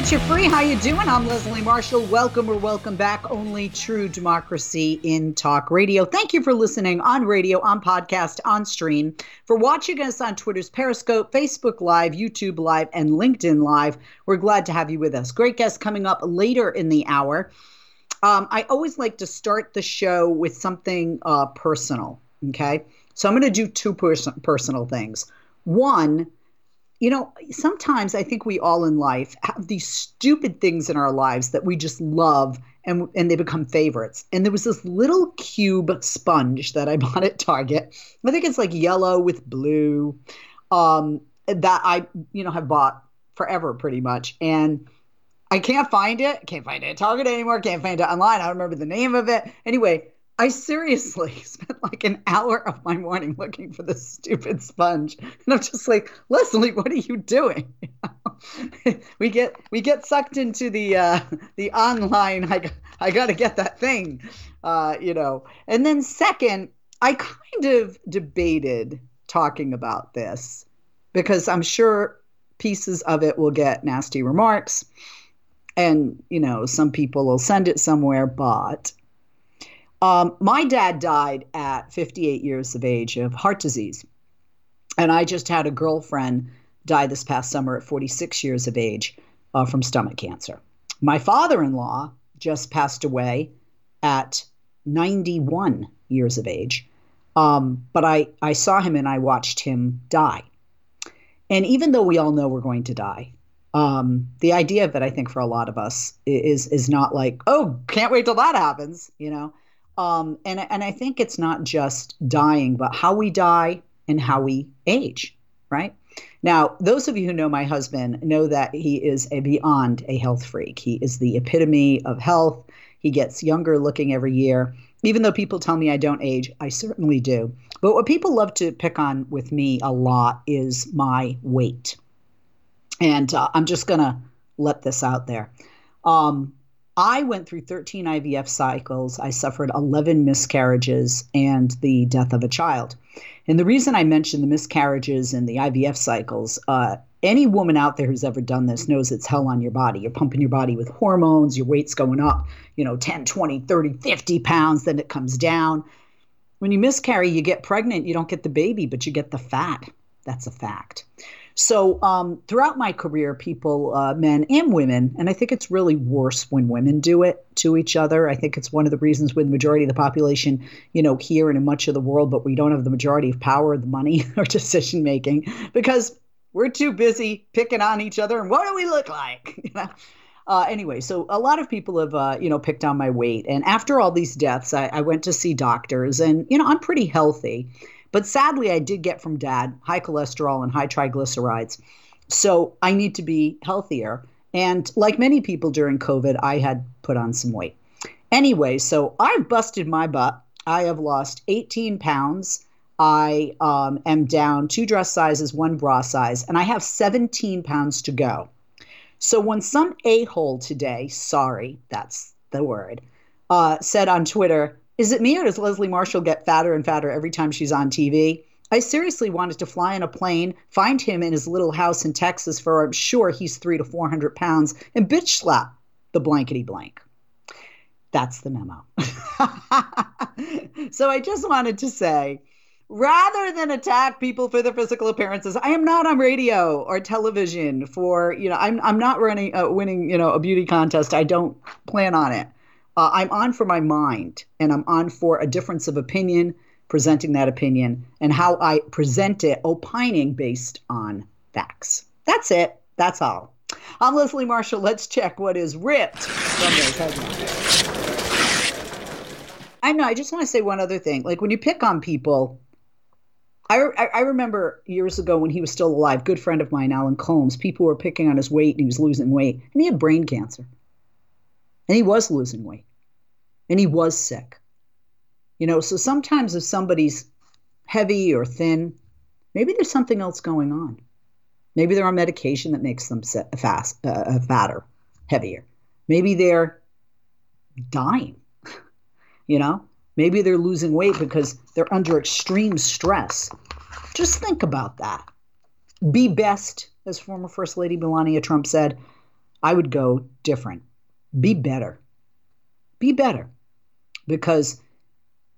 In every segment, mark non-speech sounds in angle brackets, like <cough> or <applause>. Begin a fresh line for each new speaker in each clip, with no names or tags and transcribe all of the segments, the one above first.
Here to set you free. How you doing? I'm Leslie Marshall. Welcome or welcome back. Only true democracy in talk radio. Thank you for listening on radio, on podcast, on stream, for watching us on Twitter's Periscope, Facebook Live, YouTube Live, and LinkedIn Live. We're glad to have you with us. Great guest coming up later in the hour. Um, I always like to start the show with something uh, personal. Okay, so I'm going to do two pers- personal things. One you know, sometimes I think we all in life have these stupid things in our lives that we just love and and they become favorites. And there was this little cube sponge that I <laughs> bought at Target. I think it's like yellow with blue. Um, that I, you know, have bought forever pretty much. And I can't find it. Can't find it at Target anymore. Can't find it online. I don't remember the name of it. Anyway, I seriously <laughs> spent like an hour of my morning looking for this stupid sponge, and I'm just like, Leslie, what are you doing? <laughs> we get we get sucked into the uh, the online. I I got to get that thing, uh, you know. And then second, I kind of debated talking about this because I'm sure pieces of it will get nasty remarks, and you know some people will send it somewhere, but um, my dad died at 58 years of age of heart disease. And I just had a girlfriend die this past summer at 46 years of age uh, from stomach cancer. My father in law just passed away at 91 years of age. Um, but I, I saw him and I watched him die. And even though we all know we're going to die, um, the idea of it, I think, for a lot of us is is not like, oh, can't wait till that happens, you know. Um, and and I think it's not just dying, but how we die and how we age, right? Now, those of you who know my husband know that he is a beyond a health freak. He is the epitome of health. He gets younger looking every year. Even though people tell me I don't age, I certainly do. But what people love to pick on with me a lot is my weight. And uh, I'm just going to let this out there. Um, I went through 13 IVF cycles. I suffered 11 miscarriages and the death of a child. And the reason I mention the miscarriages and the IVF cycles, uh, any woman out there who's ever done this knows it's hell on your body. You're pumping your body with hormones, your weight's going up, you know, 10, 20, 30, 50 pounds, then it comes down. When you miscarry, you get pregnant, you don't get the baby, but you get the fat. That's a fact. So um, throughout my career, people, uh, men and women, and I think it's really worse when women do it to each other. I think it's one of the reasons with the majority of the population, you know, here and in much of the world, but we don't have the majority of power, the money, <laughs> or decision making because we're too busy picking on each other and what do we look like? <laughs> Uh, anyway, so a lot of people have, uh, you know, picked on my weight. And after all these deaths, I, I went to see doctors, and you know, I'm pretty healthy. But sadly, I did get from dad high cholesterol and high triglycerides. So I need to be healthier. And like many people during COVID, I had put on some weight. Anyway, so I've busted my butt. I have lost 18 pounds. I um, am down two dress sizes, one bra size, and I have 17 pounds to go. So when some a hole today, sorry, that's the word, uh, said on Twitter, is it me or does Leslie Marshall get fatter and fatter every time she's on TV? I seriously wanted to fly in a plane, find him in his little house in Texas for I'm sure he's three to 400 pounds, and bitch slap the blankety blank. That's the memo. <laughs> so I just wanted to say, rather than attack people for their physical appearances, I am not on radio or television for, you know, I'm, I'm not running, uh, winning, you know, a beauty contest. I don't plan on it. Uh, I'm on for my mind and I'm on for a difference of opinion, presenting that opinion, and how I present it, opining based on facts. That's it. That's all. I'm Leslie Marshall. Let's check what is ripped from those headlines. I know. I just want to say one other thing. Like when you pick on people, I, I, remember years ago when he was still alive, good friend of mine, Alan Colmes, people were picking on his weight and he was losing weight. And he had brain cancer. And he was losing weight. And he was sick. You know, so sometimes if somebody's heavy or thin, maybe there's something else going on. Maybe they're on medication that makes them fast, uh, uh, fatter, heavier. Maybe they're dying. <laughs> you know, maybe they're losing weight because they're under extreme stress. Just think about that. Be best, as former First Lady Melania Trump said. I would go different. Be better. Be better. Because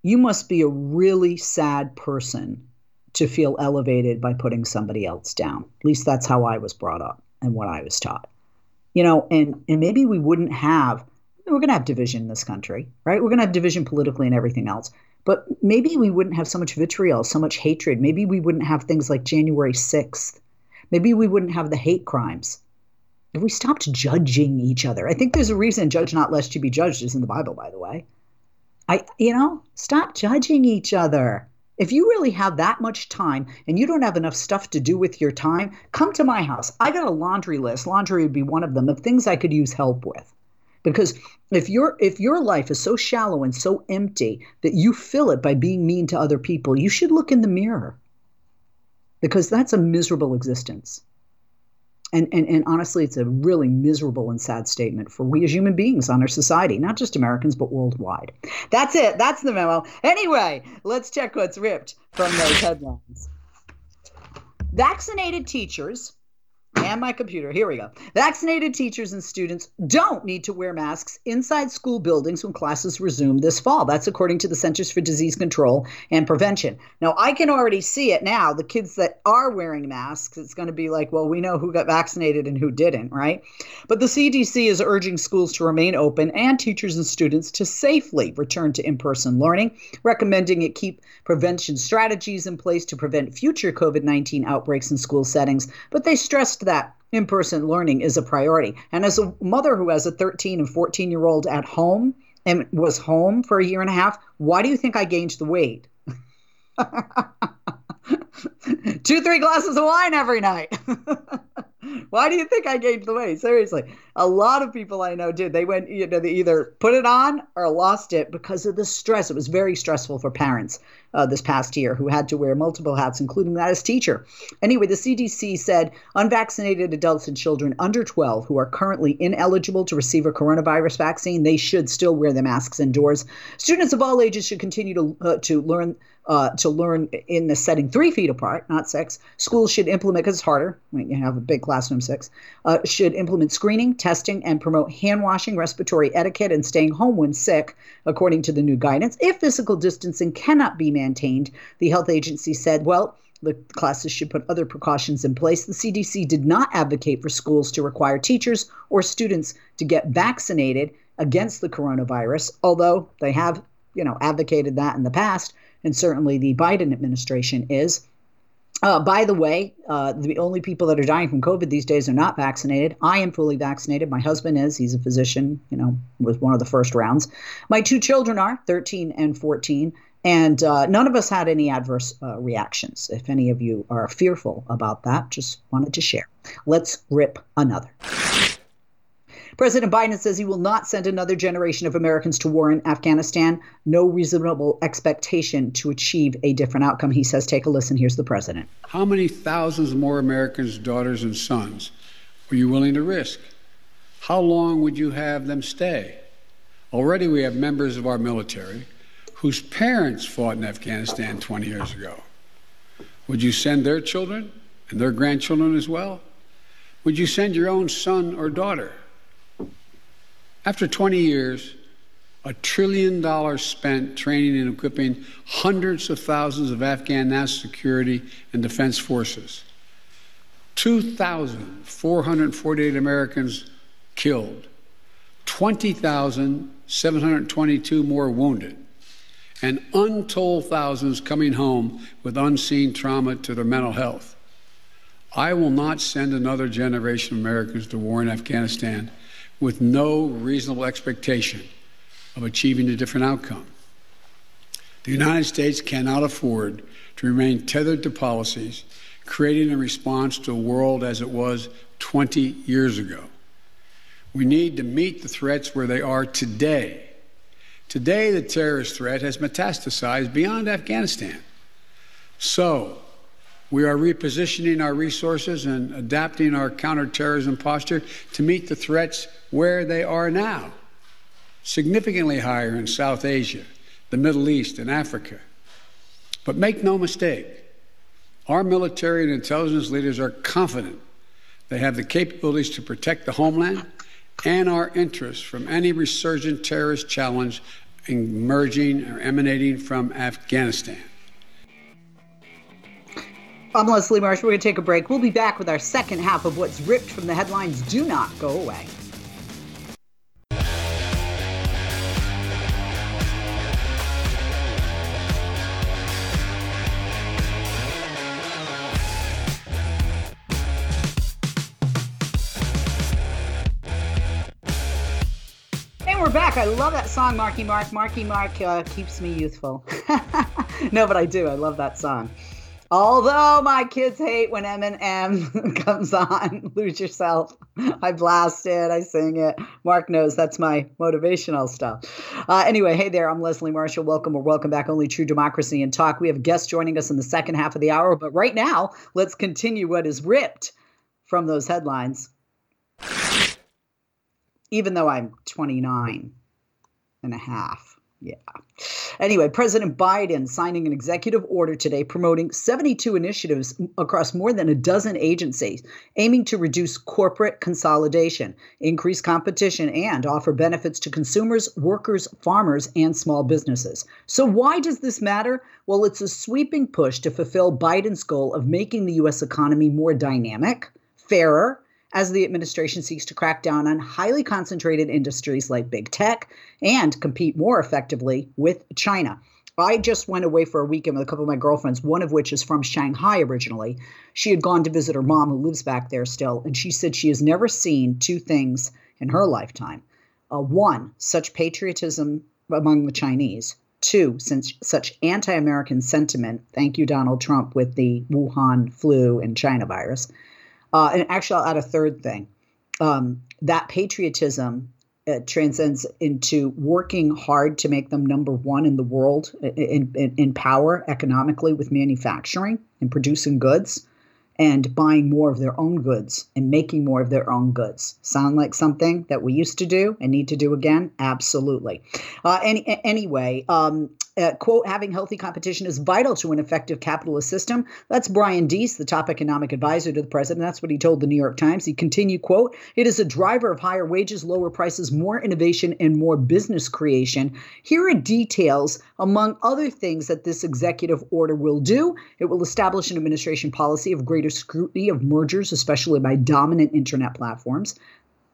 you must be a really sad person to feel elevated by putting somebody else down. At least that's how I was brought up and what I was taught. You know, and and maybe we wouldn't have we're going to have division in this country, right? We're going to have division politically and everything else. But maybe we wouldn't have so much vitriol, so much hatred. Maybe we wouldn't have things like January 6th. Maybe we wouldn't have the hate crimes. If we stopped judging each other. I think there's a reason judge not lest you be judged is in the Bible, by the way. I you know, stop judging each other. If you really have that much time and you don't have enough stuff to do with your time, come to my house. I got a laundry list. Laundry would be one of them of things I could use help with. Because if your if your life is so shallow and so empty that you fill it by being mean to other people, you should look in the mirror. Because that's a miserable existence. And, and, and honestly, it's a really miserable and sad statement for we as human beings on our society, not just Americans, but worldwide. That's it. That's the memo. Anyway, let's check what's ripped from those headlines. Vaccinated teachers and my computer. Here we go. Vaccinated teachers and students don't need to wear masks inside school buildings when classes resume this fall. That's according to the Centers for Disease Control and Prevention. Now, I can already see it now. The kids that are wearing masks, it's going to be like, well, we know who got vaccinated and who didn't, right? But the CDC is urging schools to remain open and teachers and students to safely return to in person learning, recommending it keep prevention strategies in place to prevent future COVID 19 outbreaks in school settings. But they stressed that in person learning is a priority. And as a mother who has a 13 and 14 year old at home and was home for a year and a half, why do you think I gained the weight? <laughs> Two, three glasses of wine every night. <laughs> Why do you think I gained the weight? Seriously, a lot of people I know did. They went, you know, they either put it on or lost it because of the stress. It was very stressful for parents uh, this past year who had to wear multiple hats, including that as teacher. Anyway, the CDC said unvaccinated adults and children under 12 who are currently ineligible to receive a coronavirus vaccine, they should still wear the masks indoors. Students of all ages should continue to uh, to learn uh, to learn in the setting three feet apart, not six. Schools should implement, because it's harder when you have a big classroom six, uh, should implement screening, testing, and promote hand washing, respiratory etiquette, and staying home when sick, according to the new guidance. If physical distancing cannot be maintained, the health agency said, well, the classes should put other precautions in place. The CDC did not advocate for schools to require teachers or students to get vaccinated against the coronavirus, although they have, you know, advocated that in the past and certainly the Biden administration is. Uh, by the way, uh, the only people that are dying from COVID these days are not vaccinated. I am fully vaccinated. My husband is. He's a physician, you know, was one of the first rounds. My two children are 13 and 14. And uh, none of us had any adverse uh, reactions. If any of you are fearful about that, just wanted to share. Let's rip another. President Biden says he will not send another generation of Americans to war in Afghanistan. No reasonable expectation to achieve a different outcome. He says, take a listen. Here's the president.
How many thousands more Americans, daughters, and sons are you willing to risk? How long would you have them stay? Already we have members of our military whose parents fought in Afghanistan 20 years ago. Would you send their children and their grandchildren as well? Would you send your own son or daughter? After 20 years, a trillion dollars spent training and equipping hundreds of thousands of Afghan national security and defense forces. 2,448 Americans killed, 20,722 more wounded, and untold thousands coming home with unseen trauma to their mental health. I will not send another generation of Americans to war in Afghanistan with no reasonable expectation of achieving a different outcome. The United States cannot afford to remain tethered to policies created in response to a world as it was 20 years ago. We need to meet the threats where they are today. Today, the terrorist threat has metastasized beyond Afghanistan. So, we are repositioning our resources and adapting our counterterrorism posture to meet the threats where they are now, significantly higher in South Asia, the Middle East, and Africa. But make no mistake, our military and intelligence leaders are confident they have the capabilities to protect the homeland and our interests from any resurgent terrorist challenge emerging or emanating from Afghanistan.
I'm Leslie Marsh. We're going to take a break. We'll be back with our second half of what's ripped from the headlines. Do not go away. I love that song, Marky Mark. Marky Mark uh, keeps me youthful. <laughs> no, but I do. I love that song. Although my kids hate when Eminem <laughs> comes on, <laughs> lose yourself. I blast it, I sing it. Mark knows that's my motivational stuff. Uh, anyway, hey there, I'm Leslie Marshall. Welcome or welcome back, Only True Democracy and Talk. We have guests joining us in the second half of the hour, but right now, let's continue what is ripped from those headlines even though I'm 29 and a half. Yeah. Anyway, President Biden signing an executive order today promoting 72 initiatives across more than a dozen agencies aiming to reduce corporate consolidation, increase competition, and offer benefits to consumers, workers, farmers, and small businesses. So, why does this matter? Well, it's a sweeping push to fulfill Biden's goal of making the U.S. economy more dynamic, fairer, as the administration seeks to crack down on highly concentrated industries like big tech and compete more effectively with China. I just went away for a weekend with a couple of my girlfriends, one of which is from Shanghai originally. She had gone to visit her mom, who lives back there still, and she said she has never seen two things in her lifetime. Uh, one, such patriotism among the Chinese. Two, since such anti American sentiment. Thank you, Donald Trump, with the Wuhan flu and China virus. Uh, and actually, I'll add a third thing. Um, that patriotism uh, transcends into working hard to make them number one in the world in, in, in power economically with manufacturing and producing goods and buying more of their own goods and making more of their own goods. Sound like something that we used to do and need to do again? Absolutely. Uh, any, anyway, um, uh, quote, having healthy competition is vital to an effective capitalist system. That's Brian Deese, the top economic advisor to the president. That's what he told the New York Times. He continued, quote, it is a driver of higher wages, lower prices, more innovation, and more business creation. Here are details, among other things, that this executive order will do. It will establish an administration policy of greater scrutiny of mergers, especially by dominant internet platforms.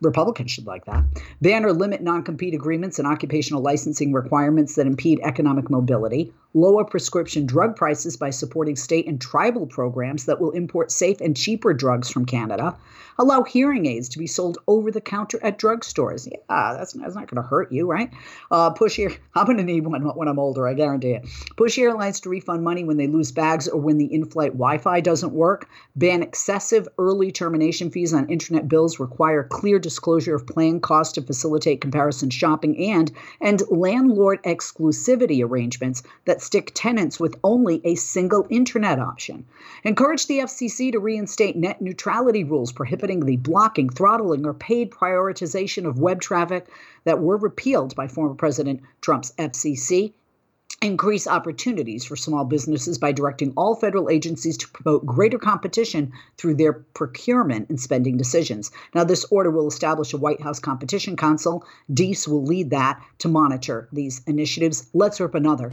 Republicans should like that. Ban or limit non compete agreements and occupational licensing requirements that impede economic mobility. Lower prescription drug prices by supporting state and tribal programs that will import safe and cheaper drugs from Canada allow hearing aids to be sold over the counter at drugstores. Yeah, that's, that's not going to hurt you, right? Uh, push air. <laughs> I'm going to need one when I'm older, I guarantee it. Push airlines to refund money when they lose bags or when the in-flight Wi-Fi doesn't work. Ban excessive early termination fees on internet bills. Require clear disclosure of plan costs to facilitate comparison shopping and and landlord exclusivity arrangements that stick tenants with only a single internet option. Encourage the FCC to reinstate net neutrality rules prohibiting the blocking, throttling, or paid prioritization of web traffic that were repealed by former President Trump's FCC increase opportunities for small businesses by directing all federal agencies to promote greater competition through their procurement and spending decisions. Now, this order will establish a White House Competition Council. Deese will lead that to monitor these initiatives. Let's rip another.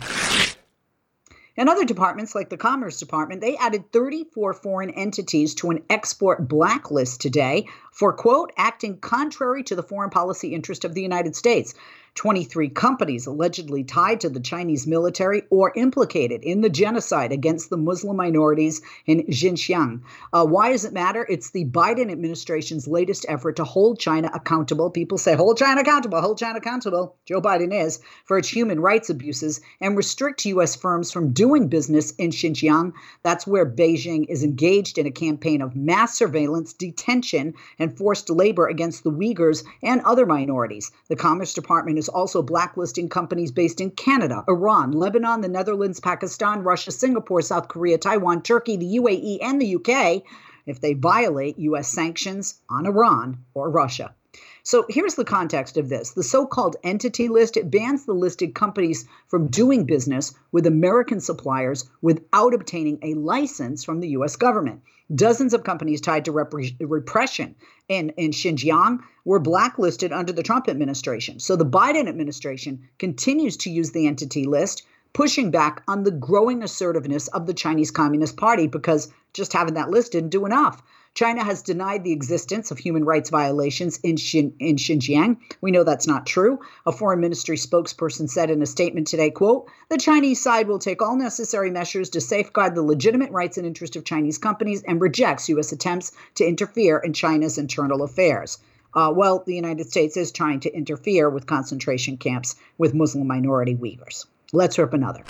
And other departments, like the Commerce Department, they added 34 foreign entities to an export blacklist today for, quote, acting contrary to the foreign policy interest of the United States. 23 companies allegedly tied to the Chinese military or implicated in the genocide against the Muslim minorities in Xinjiang. Uh, why does it matter? It's the Biden administration's latest effort to hold China accountable. People say, hold China accountable, hold China accountable. Joe Biden is for its human rights abuses and restrict U.S. firms from doing business in Xinjiang. That's where Beijing is engaged in a campaign of mass surveillance, detention, and forced labor against the Uyghurs and other minorities. The Commerce Department is is also blacklisting companies based in Canada, Iran, Lebanon, the Netherlands, Pakistan, Russia, Singapore, South Korea, Taiwan, Turkey, the UAE, and the UK if they violate U.S. sanctions on Iran or Russia. So here's the context of this. The so called entity list it bans the listed companies from doing business with American suppliers without obtaining a license from the U.S. government. Dozens of companies tied to rep- repression in, in Xinjiang were blacklisted under the Trump administration. So the Biden administration continues to use the entity list, pushing back on the growing assertiveness of the Chinese Communist Party because just having that list didn't do enough. China has denied the existence of human rights violations in, Xin, in Xinjiang. We know that's not true. A foreign ministry spokesperson said in a statement today, quote, the Chinese side will take all necessary measures to safeguard the legitimate rights and interests of Chinese companies and rejects U.S. attempts to interfere in China's internal affairs. Uh, well, the United States is trying to interfere with concentration camps with Muslim minority Uyghurs. Let's rip another.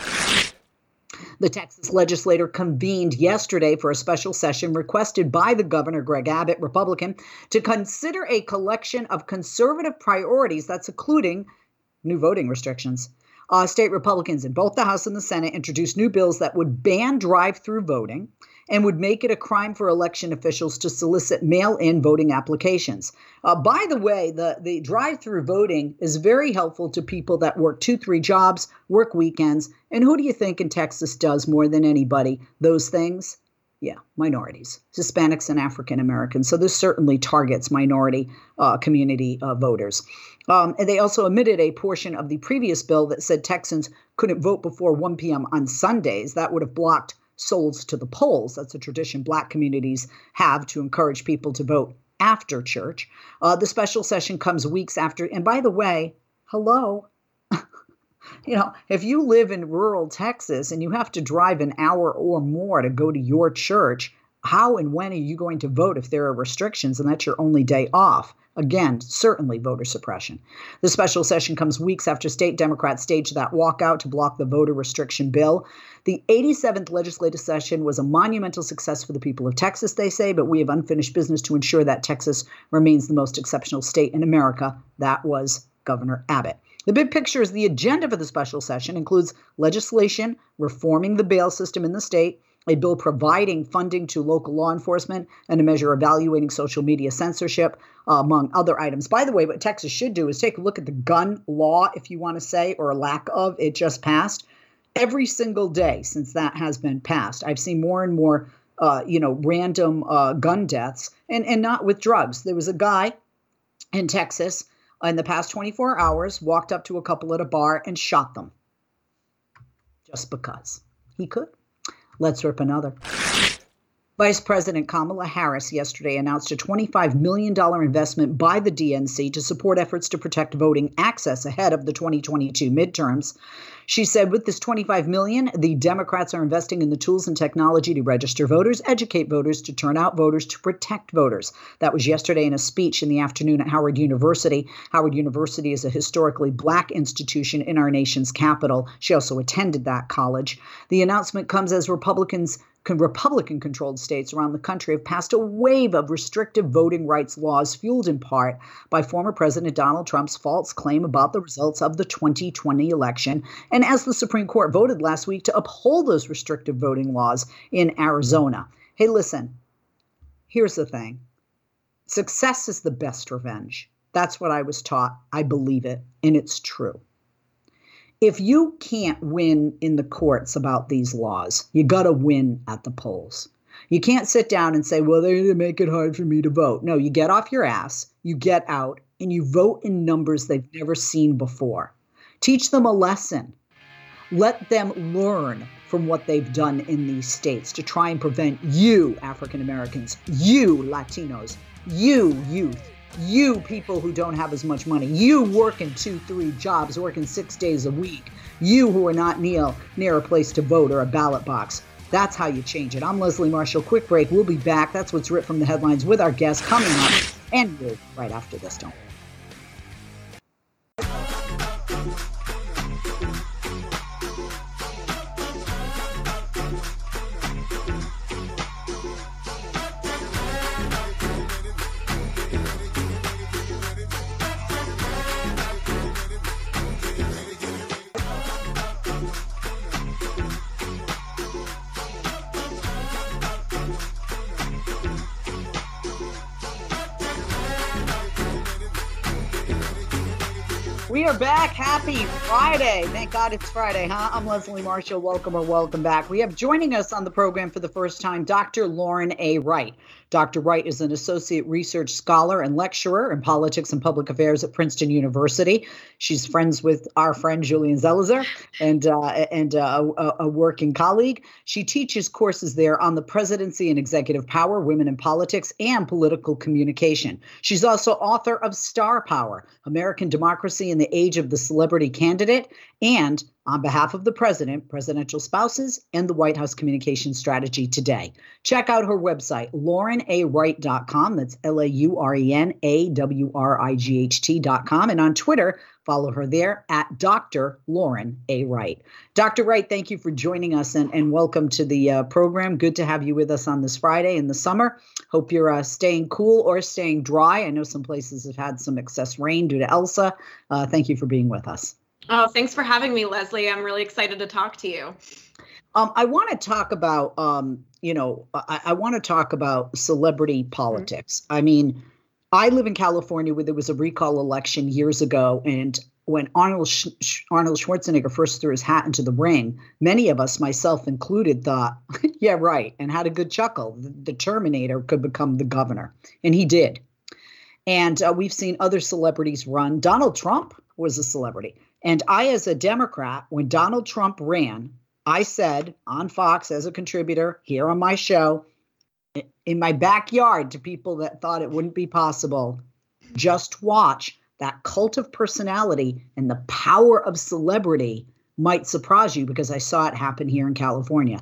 The Texas legislature convened yesterday for a special session requested by the governor, Greg Abbott, Republican, to consider a collection of conservative priorities that's including new voting restrictions. Uh, state Republicans in both the House and the Senate introduced new bills that would ban drive through voting and would make it a crime for election officials to solicit mail in voting applications. Uh, by the way, the, the drive through voting is very helpful to people that work two, three jobs, work weekends. And who do you think in Texas does more than anybody those things? Yeah, minorities, Hispanics and African Americans. So this certainly targets minority uh, community uh, voters. Um, and they also omitted a portion of the previous bill that said Texans couldn't vote before 1 p.m. on Sundays. That would have blocked souls to the polls. That's a tradition black communities have to encourage people to vote after church. Uh, the special session comes weeks after. And by the way, hello. <laughs> you know, if you live in rural Texas and you have to drive an hour or more to go to your church, how and when are you going to vote if there are restrictions and that's your only day off? Again, certainly voter suppression. The special session comes weeks after state Democrats staged that walkout to block the voter restriction bill. The 87th legislative session was a monumental success for the people of Texas, they say, but we have unfinished business to ensure that Texas remains the most exceptional state in America. That was Governor Abbott. The big picture is the agenda for the special session includes legislation reforming the bail system in the state, a bill providing funding to local law enforcement and a measure evaluating social media censorship, uh, among other items. By the way, what Texas should do is take a look at the gun law, if you want to say, or lack of, it just passed. Every single day since that has been passed, I've seen more and more, uh, you know, random uh, gun deaths, and and not with drugs. There was a guy in Texas in the past 24 hours walked up to a couple at a bar and shot them, just because he could. Let's rip another. Vice President Kamala Harris yesterday announced a $25 million investment by the DNC to support efforts to protect voting access ahead of the 2022 midterms. She said with this 25 million, the Democrats are investing in the tools and technology to register voters, educate voters, to turn out voters, to protect voters. That was yesterday in a speech in the afternoon at Howard University. Howard University is a historically black institution in our nation's capital. She also attended that college. The announcement comes as Republicans Republican controlled states around the country have passed a wave of restrictive voting rights laws, fueled in part by former President Donald Trump's false claim about the results of the 2020 election. And as the Supreme Court voted last week to uphold those restrictive voting laws in Arizona. Hey, listen, here's the thing success is the best revenge. That's what I was taught. I believe it, and it's true if you can't win in the courts about these laws, you got to win at the polls. You can't sit down and say, well, they're going to make it hard for me to vote. No, you get off your ass, you get out, and you vote in numbers they've never seen before. Teach them a lesson. Let them learn from what they've done in these states to try and prevent you, African Americans, you, Latinos, you, youth, you, people who don't have as much money, you working two, three jobs, working six days a week, you who are not near, near a place to vote or a ballot box. That's how you change it. I'm Leslie Marshall. Quick break. We'll be back. That's what's ripped from the headlines with our guest coming up and you right after this. Don't. We are back. Happy Friday. Thank God it's Friday, huh? I'm Leslie Marshall. Welcome or welcome back. We have joining us on the program for the first time Dr. Lauren A. Wright. Dr. Wright is an associate research scholar and lecturer in politics and public affairs at Princeton University. She's friends with our friend Julian Zelizer and uh, and uh, a, a, working colleague. She teaches courses there on the presidency and executive power, women in politics, and political communication. She's also author of Star Power: American Democracy in the Age of the Celebrity Candidate and on behalf of the president, presidential spouses, and the White House communication strategy today. Check out her website, laurenawright.com. That's L A U R E N A W R I G H T.com. And on Twitter, follow her there at Dr. Lauren A. Wright. Dr. Wright, thank you for joining us and, and welcome to the uh, program. Good to have you with us on this Friday in the summer. Hope you're uh, staying cool or staying dry. I know some places have had some excess rain due to Elsa. Uh, thank you for being with us.
Oh, thanks for having me, Leslie. I'm really excited to talk to you.
Um, I want to talk about, um, you know, I, I want to talk about celebrity mm-hmm. politics. Mm-hmm. I mean, I live in California where there was a recall election years ago, and when Arnold Sh- Arnold Schwarzenegger first threw his hat into the ring, many of us, myself included, thought, <laughs> "Yeah, right," and had a good chuckle. The, the Terminator could become the governor, and he did. And uh, we've seen other celebrities run. Donald Trump was a celebrity. And I, as a Democrat, when Donald Trump ran, I said on Fox as a contributor here on my show, in my backyard to people that thought it wouldn't be possible, just watch that cult of personality and the power of celebrity might surprise you because I saw it happen here in California.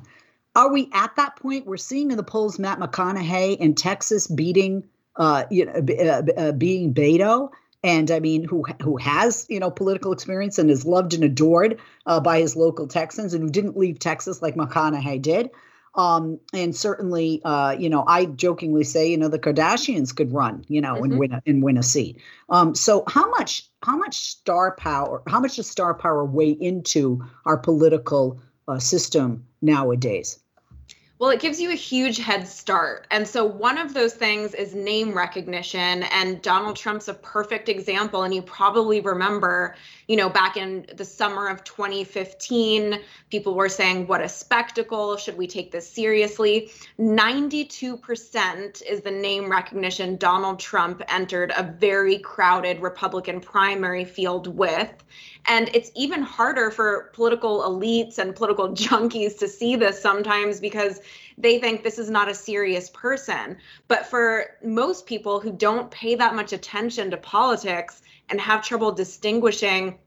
Are we at that point? We're seeing in the polls Matt McConaughey in Texas beating, uh, you know, uh, uh, being Beto and I mean, who who has you know political experience and is loved and adored uh, by his local Texans, and who didn't leave Texas like McConaughey did. Um, and certainly, uh, you know, I jokingly say, you know, the Kardashians could run, you know, mm-hmm. and win a, and win a seat. Um, so how much how much star power? How much does star power weigh into our political uh, system nowadays?
Well, it gives you a huge head start. And so, one of those things is name recognition. And Donald Trump's a perfect example. And you probably remember, you know, back in the summer of 2015, people were saying, What a spectacle. Should we take this seriously? 92% is the name recognition Donald Trump entered a very crowded Republican primary field with. And it's even harder for political elites and political <laughs> junkies to see this sometimes because they think this is not a serious person. But for most people who don't pay that much attention to politics and have trouble distinguishing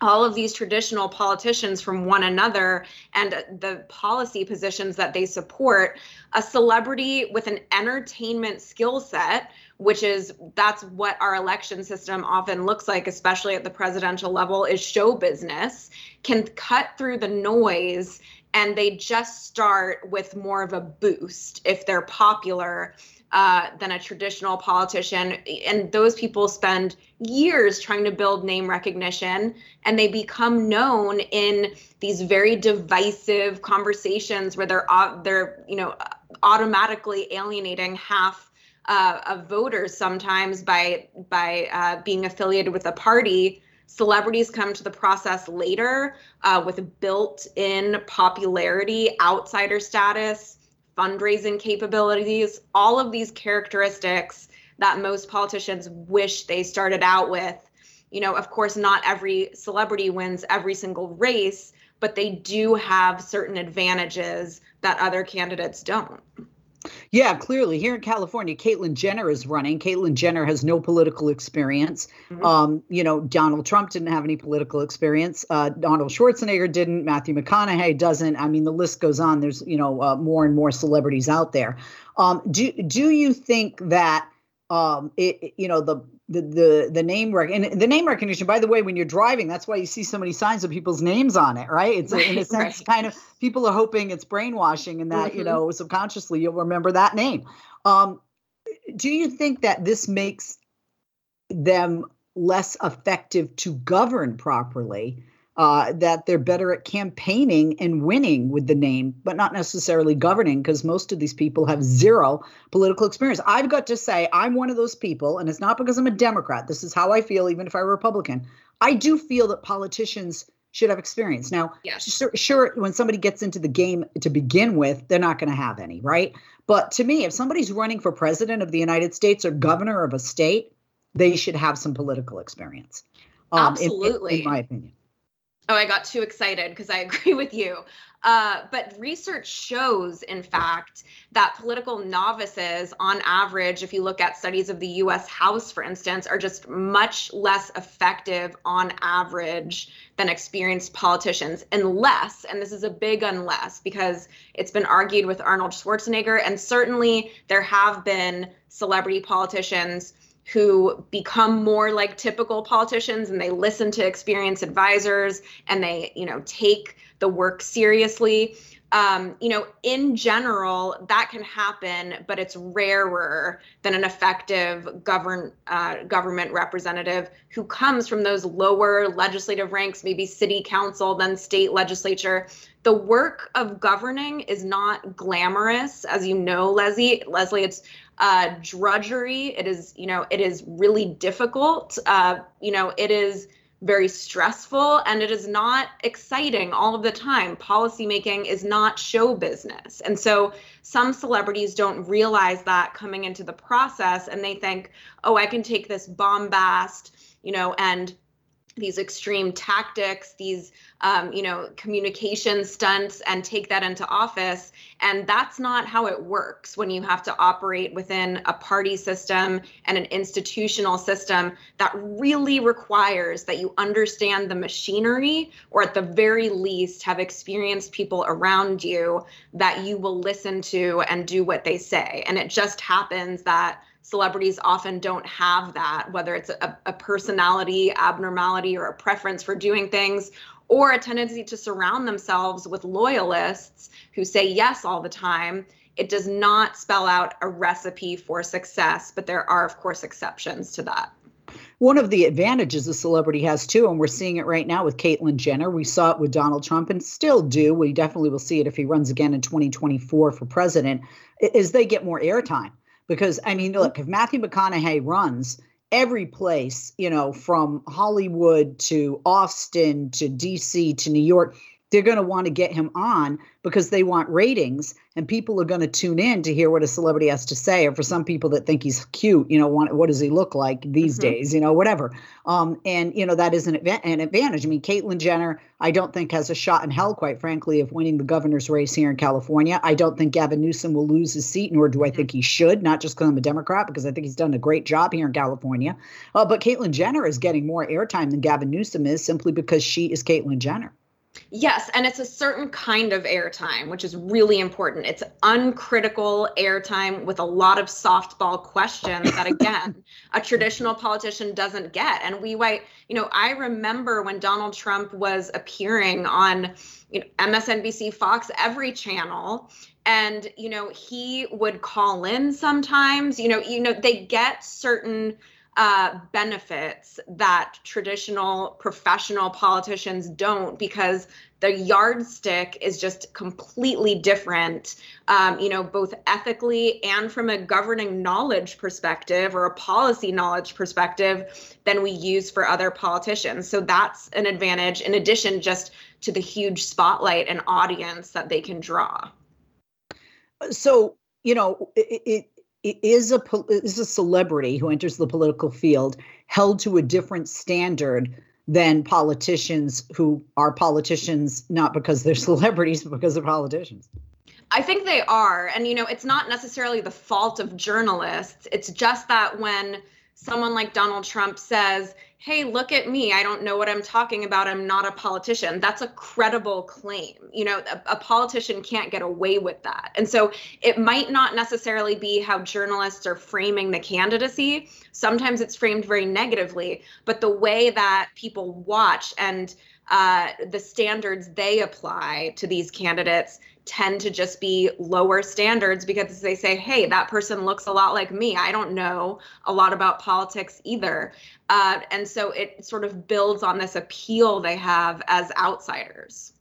all of these traditional politicians from one another and the policy positions that they support, a celebrity with an entertainment skill set which is that's what our election system often looks like especially at the presidential level is show business can cut through the noise and they just start with more of a boost if they're popular uh, than a traditional politician. And those people spend years trying to build name recognition and they become known in these very divisive conversations where they're, they're you know, automatically alienating half uh, of voters sometimes by by uh, being affiliated with a party. Celebrities come to the process later uh, with built-in popularity, outsider status, fundraising capabilities, all of these characteristics that most politicians wish they started out with. You know, of course, not every celebrity wins every single race, but they do have certain advantages that other candidates don't.
Yeah, clearly here in California, Caitlyn Jenner is running. Caitlyn Jenner has no political experience. Mm-hmm. Um, you know, Donald Trump didn't have any political experience. Uh, Donald Schwarzenegger didn't. Matthew McConaughey doesn't. I mean, the list goes on. There's you know uh, more and more celebrities out there. Um, do do you think that um, it, you know the the the the name rec- and the name recognition by the way when you're driving that's why you see so many signs of people's names on it right it's right, in a <laughs> sense right. kind of people are hoping it's brainwashing and that mm-hmm. you know subconsciously you'll remember that name um, do you think that this makes them less effective to govern properly uh, that they're better at campaigning and winning with the name, but not necessarily governing, because most of these people have zero political experience. I've got to say, I'm one of those people, and it's not because I'm a Democrat. This is how I feel, even if I'm a Republican. I do feel that politicians should have experience. Now, yes. sure, sure, when somebody gets into the game to begin with, they're not going to have any, right? But to me, if somebody's running for president of the United States or governor of a state, they should have some political experience.
Um, Absolutely.
In, in my opinion.
Oh, I got too excited because I <laughs> agree with you. Uh, but research shows, in fact, that political novices, on average, if you look at studies of the US House, for instance, are just much less effective on average than experienced politicians, unless, and this is a big unless, because it's been argued with Arnold Schwarzenegger, and certainly there have been celebrity politicians who become more like typical politicians and they listen to experienced advisors and they you know take the work seriously. Um, you know in general that can happen but it's rarer than an effective govern uh, government representative who comes from those lower legislative ranks maybe city council then state legislature. The work of governing is not glamorous as you know leslie. Leslie it's uh, drudgery. It is, you know, it is really difficult. Uh, you know, it is very stressful and it is not exciting all of the time. Policymaking is not show business. And so some celebrities don't realize that coming into the process and they think, oh, I can take this bombast, you know, and these extreme tactics, these um, you know communication stunts, and take that into office. And that's not how it works when you have to operate within a party system and an institutional system that really requires that you understand the machinery, or at the very least have experienced people around you that you will listen to and do what they say. And it just happens that celebrities often don't have that, whether it's a, a, personality abnormality or a preference for doing things, or a tendency to surround themselves with loyalists who say yes all the time. It does not spell out a recipe for success, but there are, of course, exceptions to that.
One of the advantages a celebrity has too, and we're seeing it right now with Caitlyn Jenner. We saw it with Donald Trump and still do. We definitely will see it if he runs again in 2024 for president, is they get more airtime because I mean, look, if Matthew McConaughey runs every place, you know, from Hollywood to Austin to DC to New York, they're going to want to get him on because they want ratings and people are going to tune in to hear what a celebrity has to say or for some people that think he's cute you know what, what does he look like these mm-hmm. days you know whatever. Um, and you know that is an, an advantage. I mean caitlyn jenner i don't think has a shot in hell quite frankly of winning the governor's race here in california. I don't think gavin newsom will lose his seat nor do i think he should not just because i'm a democrat because i think he's done a great job here in california. Uh, but caitlyn jenner is getting more airtime than gavin newsom is simply because she is caitlyn jenner
Yes, and it's a certain kind of airtime, which is really important. It's uncritical airtime with a lot of softball questions that, again, <laughs> a traditional politician doesn't get. And we, white, you know, I remember when Donald Trump was appearing on you know, MSNBC, Fox, every channel, and you know he would call in sometimes. You know, you know they get certain uh, benefits that traditional professional politicians don't because the yardstick is just completely different, um, you know, both ethically and from a governing knowledge perspective or a policy knowledge perspective than we use for other politicians. So that's an advantage in addition just to the huge spotlight and audience that they can draw.
So, you know, it, it is a is a celebrity who enters the political field held to a different standard than politicians who are politicians not because they're <laughs> celebrities, but because they're politicians.
I think they are. And, you know, it's not necessarily the fault of journalists. It's just that when someone like Donald Trump says, hey, look at me. I don't know what I'm talking about. I'm not a politician. That's a credible claim. You know, a, a, politician can't get away with that. And so it might not necessarily be how journalists are framing the candidacy. Sometimes it's framed very negatively, but the way that people watch and uh, the standards they apply to these candidates tend to just be lower standards because they say, hey, that person looks a lot like me. I don't know a lot about politics either. Uh, and so it sort of builds on this appeal they have as outsiders.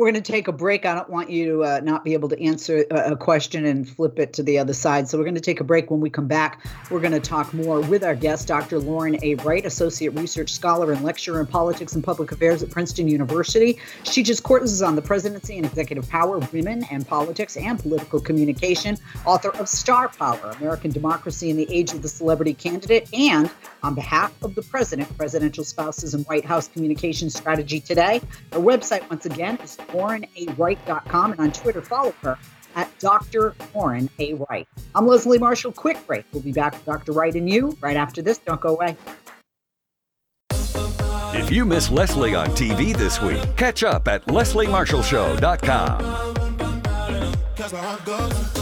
We're going to take a break. I don't want you to uh, not be able to answer a question and flip it to the other side. So we're going to take a break. When we come back, we're going to talk more with our guest, Dr. Lauren A. Wright, Associate Research Scholar and Lecturer in Politics and Public Affairs at Princeton University. She teaches courses on the presidency and executive power, women and politics, and political communication. Author of Star Power, American Democracy in the Age of the Celebrity Candidate, and on behalf of the president, presidential spouses and White House communication strategy today. Her website, once again, is laurenawright.com. And on Twitter, follow her at Dr. Lauren A. Wright. I'm Leslie Marshall. Quick break. We'll be back with Dr. Wright and you right after this. Don't go away.
If you miss Leslie on TV this week, catch up at lesliemarshallshow.com.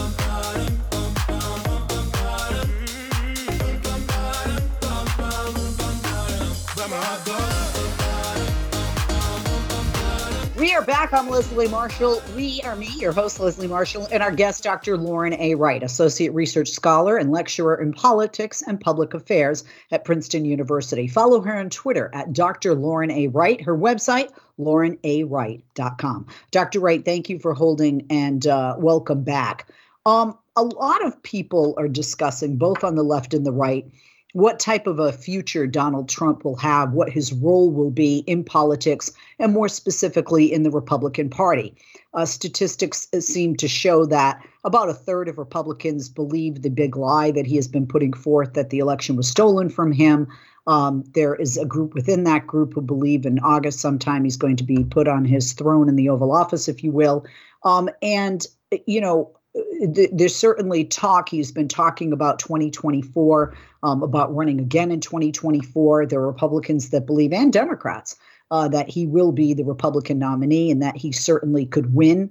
We are back. I'm Leslie Marshall. We are me, your host, Leslie Marshall, and our guest, Dr. Lauren A. Wright, Associate Research Scholar and Lecturer in Politics and Public Affairs at Princeton University. Follow her on Twitter at Dr. Lauren A. Wright. Her website, laurenawright.com. Dr. Wright, thank you for holding and uh, welcome back. Um, a lot of people are discussing, both on the left and the right, what type of a future Donald Trump will have, what his role will be in politics, and more specifically in the Republican Party. Uh, statistics uh, seem to show that about a third of Republicans believe the big lie that he has been putting forth that the election was stolen from him. Um, there is a group within that group who believe in August sometime he's going to be put on his throne in the Oval Office, if you will. Um, and, you know, there's certainly talk. He's been talking about 2024, um, about running again in 2024. There are Republicans that believe, and Democrats, uh, that he will be the Republican nominee and that he certainly could win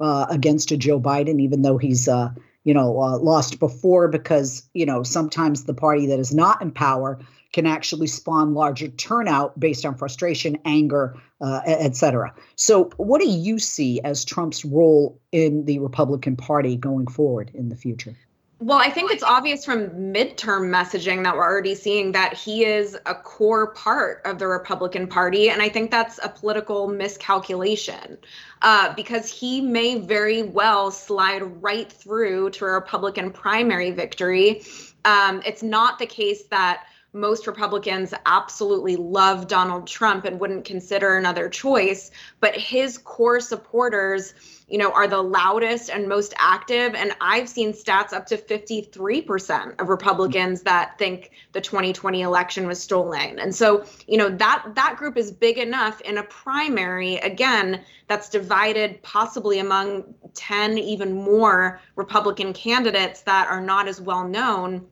uh, against a Joe Biden, even though he's, uh, you know, uh, lost before. Because you know sometimes the party that is not in power can actually spawn larger turnout based on frustration, anger, uh, et cetera. So, what do you see as Trump's role in the Republican Party going forward in the future?
Well, I think it's obvious from midterm messaging that we're already seeing that he is a core part of the Republican Party. And I think that's a political miscalculation uh, because he may very well slide right through to a Republican primary victory. Um, it's not the case that most Republicans absolutely love Donald Trump and wouldn't consider another choice, but his core supporters, you know, are the loudest and most active and I've seen stats up to 53% of Republicans that think the 2020 election was stolen. And so, you know, that that group is big enough in a primary again that's divided possibly among 10 even more Republican candidates that are not as well known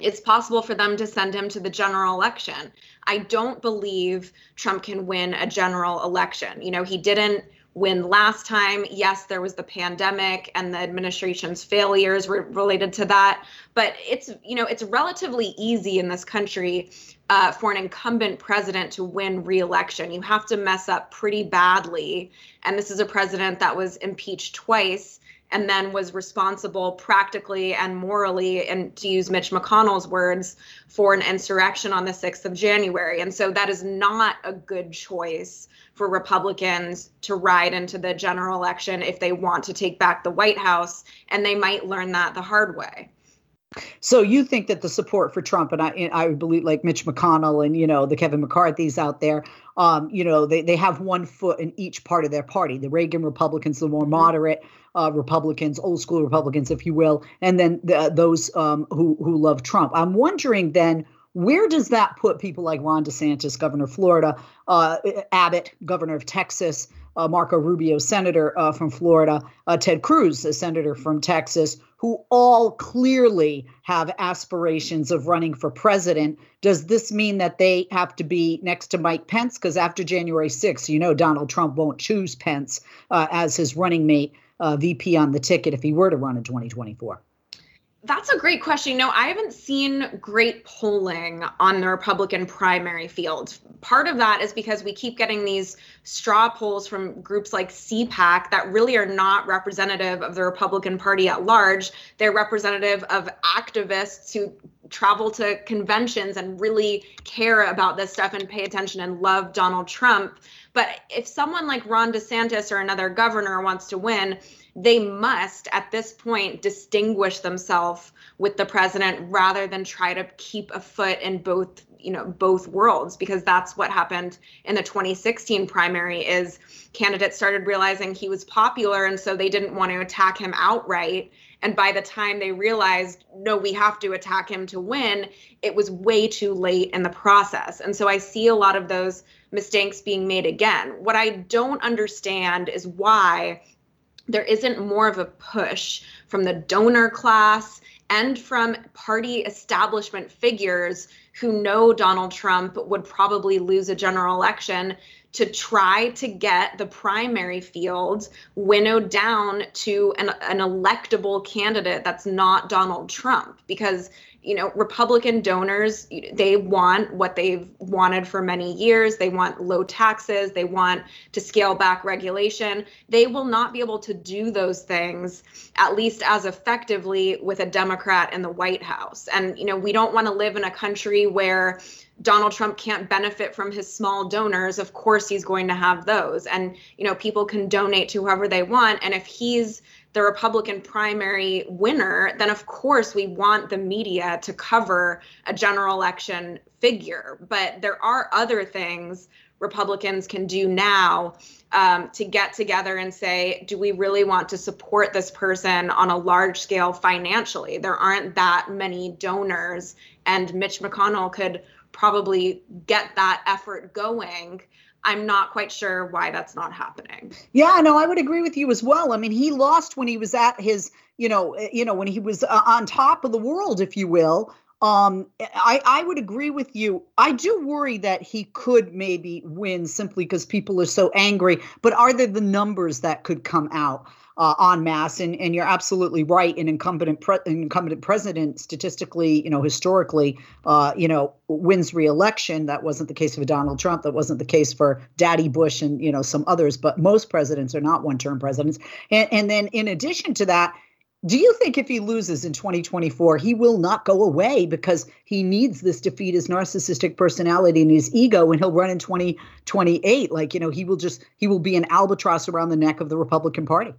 it's possible for them to send him to the general election. I don't believe Trump can win a general election. You know, he didn't win last time. Yes, there was the pandemic and the administration's failures re- related to that, but it's you know it's relatively easy in this country uh, for an incumbent president to win re-election. You have to mess up pretty badly, and this is a president that was impeached twice and then was responsible practically and morally, and to use Mitch McConnell's words, for an insurrection on the 6th of January. And so that is not a good choice for Republicans to ride into the general election if they want to take back the White House, and they might learn that the hard way.
So you think that the support for Trump and I, I believe like Mitch McConnell and you know the Kevin McCarthy's out there, um, you know they they have one foot in each part of their party. The Reagan Republicans, the more mm-hmm. moderate uh, Republicans, old school Republicans, if you will, and then the, those um, who who love Trump. I'm wondering then Where does that put people like Ron DeSantis, governor of Florida, uh, Abbott, governor of Texas, uh, Marco Rubio, senator uh, from Florida, uh, Ted Cruz, a senator from Texas, who all clearly have aspirations of running for president? Does this mean that they have to be next to Mike Pence? Because after January 6th, you know Donald Trump won't choose Pence uh, as his running mate, uh, VP on the ticket, if he were to run in 2024.
That's a great question. No, I haven't seen great polling on the Republican primary field. Part of that is because we keep getting these straw polls from groups like CPAC that really are not representative of the Republican Party at large. They're representative of activists who travel to conventions and really care about this stuff and pay attention and love Donald Trump. But if someone like Ron DeSantis or another governor wants to win, they must at this point distinguish themselves with the president rather than try to keep a foot in both you know both worlds because that's what happened in the 2016 primary is candidates started realizing he was popular and so they didn't want to attack him outright. And by the time they realized no we have to attack him to win it was way too late in the process. And so i see a lot of those mistakes being made again. What i don't understand is why there isn't more of a push from the donor class and from party establishment figures who know Donald Trump would probably lose a general election to try to get the primary field winnowed down to an, an electable candidate that's not Donald Trump. Because you know republican donors they want what they've wanted for many years. They want low taxes. They want to scale back regulation. They will not be able to do those things at least as effectively with a democrat in the white house. And you know we don't want to live in a country where Donald Trump can't benefit from his small donors, of course he's going to have those. And you know, people can donate to whoever they want. And if he's the Republican primary winner, then of course we want the media to cover a general election figure. But there are other things Republicans can do now um, to get together and say, do we really want to support this person on a large scale financially? There aren't that many donors, and Mitch McConnell could probably get that effort going I'm not quite sure why that's not happening.
Yeah, no, I would agree with you as well. I mean, he lost when he was at his, you know, eh, you know, when he was uh, on top of the world, if you will. Um, I I would agree with you. I do worry that he could maybe win simply because people are so angry. But are there the numbers that could come out? Uh, en masse. And, and you're absolutely right. An incumbent pre- incumbent president, statistically, you know, historically, uh, you know, wins re-election. That wasn't the case for Donald Trump. That wasn't the case for Daddy Bush and you know some others. But most presidents are not one-term presidents. And, and then in addition to that. Do you think if he loses in 2024, he will not go away because he needs this feed his narcissistic personality and his ego and he'll run in 2028? Like, you know, he will just, he will be an albatross around the neck of the Republican Party.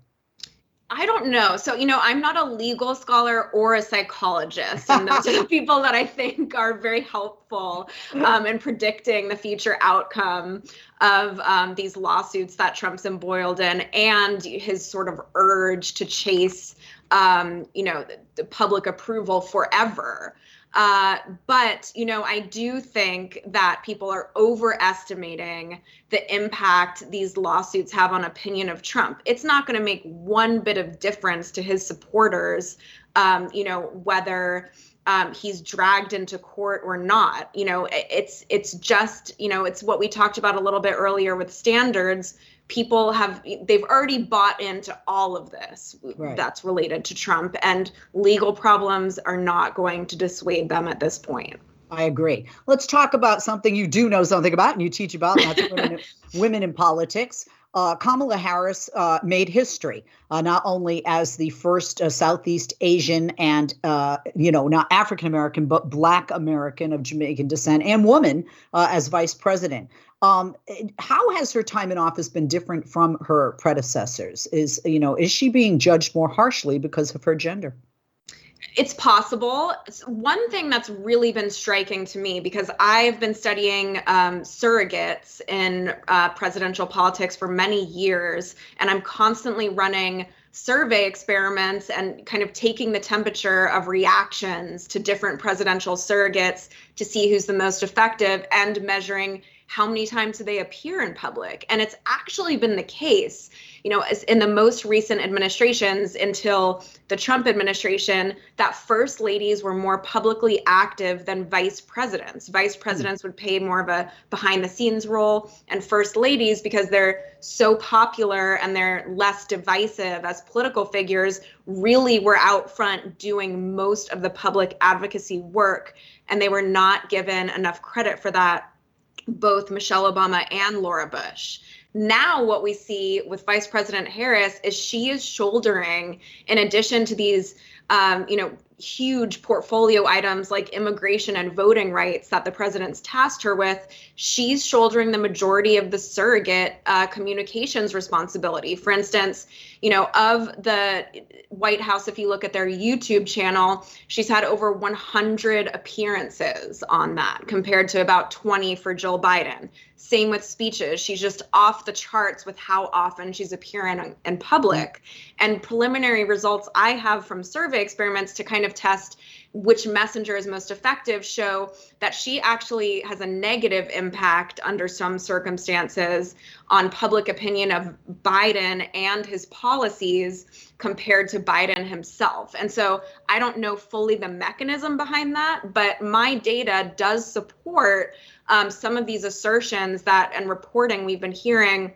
I don't know. So, you know, I'm not a legal scholar or a psychologist. And those are the <laughs> people that I think are very helpful um, in predicting the future outcome of um, these lawsuits that Trump's embroiled in and his sort of urge to chase, um, you know, the, the public approval forever. Uh, but, you know, I do think that people are overestimating the impact these lawsuits have on opinion of Trump. It's not going to make one bit of difference to his supporters, um, you know, whether. Um, he's dragged into court or not. You know, it's it's just you know it's what we talked about a little bit earlier with standards people have they've already bought into all of this right. that's related to Trump and legal problems are not going to dissuade them at this point.
I agree. Let's talk about something you do know something about and you teach about, that's women, <laughs> women in politics. Uh, Kamala Harris uh, made history, uh, not only as the first uh, Southeast Asian and, uh, you know, not African American, but Black American of Jamaican descent and woman uh, as vice president. Um, how has her time in office been different from her predecessors? Is you know is she being judged more harshly because of her gender?
It's possible. One thing that's really been striking to me because I've been studying um, surrogates in uh, presidential politics for many years, and I'm constantly running survey experiments and kind of taking the temperature of reactions to different presidential surrogates to see who's the most effective and measuring how many times do they appear in public and it's actually been the case you know as in the most recent administrations until the trump administration that first ladies were more publicly active than vice presidents vice hmm. presidents would play more of a behind the scenes role and first ladies because they're so popular and they're less divisive as political figures really were out front doing most of the public advocacy work and they were not given enough credit for that both Michelle Obama and Laura Bush. Now, what we see with Vice President Harris is she is shouldering, in addition to these, um, you know, huge portfolio items like immigration and voting rights that the president's tasked her with, she's shouldering the majority of the surrogate uh, communications responsibility. For instance, you know, of the White House, if you look at their YouTube channel, she's had over 100 appearances on that compared to about 20 for Joe Biden. Same with speeches. She's just off the charts with how often she's appearing in public. And preliminary results I have from survey experiments to kind of test which messenger is most effective show that she actually has a negative impact under some circumstances on public opinion of Biden and his policies compared to Biden himself. And so I don't know fully the mechanism behind that, but my data does support um, some of these assertions that and reporting we've been hearing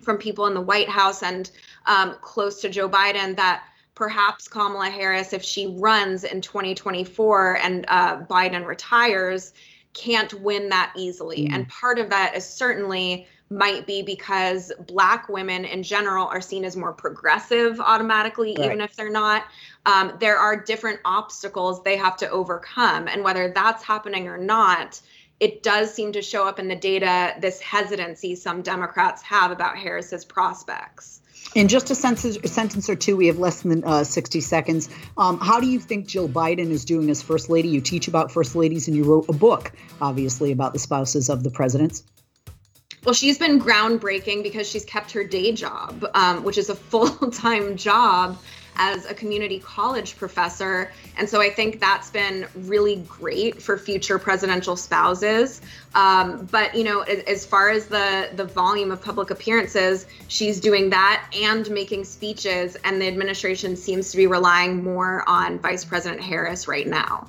from people in the White House and um, close to Joe Biden that perhaps Kamala Harris, if she runs in 2024 and uh, Biden retires, can't win that easily. Mm. And part of that is certainly might be because black women in general are seen as more progressive automatically right. even if they're not um, there are different obstacles they have to overcome and whether that's happening or not it does seem to show up in the data this hesitancy some democrats have about harris's prospects
in just a sentence, a sentence or two, we have less than uh, 60 seconds. Um, how do you think Jill Biden is doing as First Lady? You teach about First Ladies and you wrote a book, obviously, about the spouses of the presidents.
Well, she's been groundbreaking because she's kept her day job, um, which is a <laughs> full time job as a community college professor. And so I think that's been really great for future presidential spouses. Um, but, you know, as far as the, the volume of public appearances, she's doing that and making speeches. And the administration seems to be relying more on Vice President Harris right now.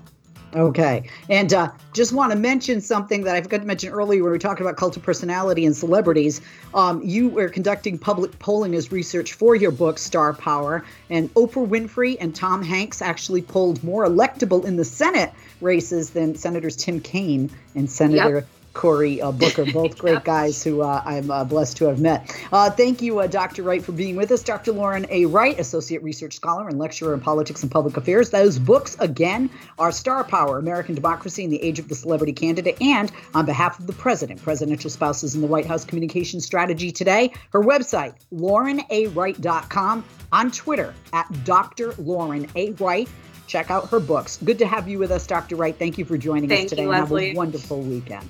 Okay. And uh, just want to mention something that I forgot to mention earlier when we talked about cult of personality and celebrities. Um, you were conducting public polling as research for your book, Star Power. And Oprah Winfrey and Tom Hanks actually polled more electable in the Senate races than Senators Tim Kaine and Senator yep. Cory uh, Booker, <laughs> both great guys who uh, I'm uh, blessed to have met. Uh, thank you, uh, Dr. Wright, for being with us. Dr. Lauren A. Wright, Associate Research Scholar and Lecturer in Politics and Public Affairs. Those books, again, are Star Power, American Democracy in the Age of the Celebrity Candidate, and On Behalf of the President, Presidential Spouses in the White House Communication Strategy Today. Her website, laurenawright.com, on Twitter at Dr. Lauren A. Wright check out her books. Good to have you with us, Dr. Wright. Thank you for joining
Thank
us today.
You,
have a wonderful weekend.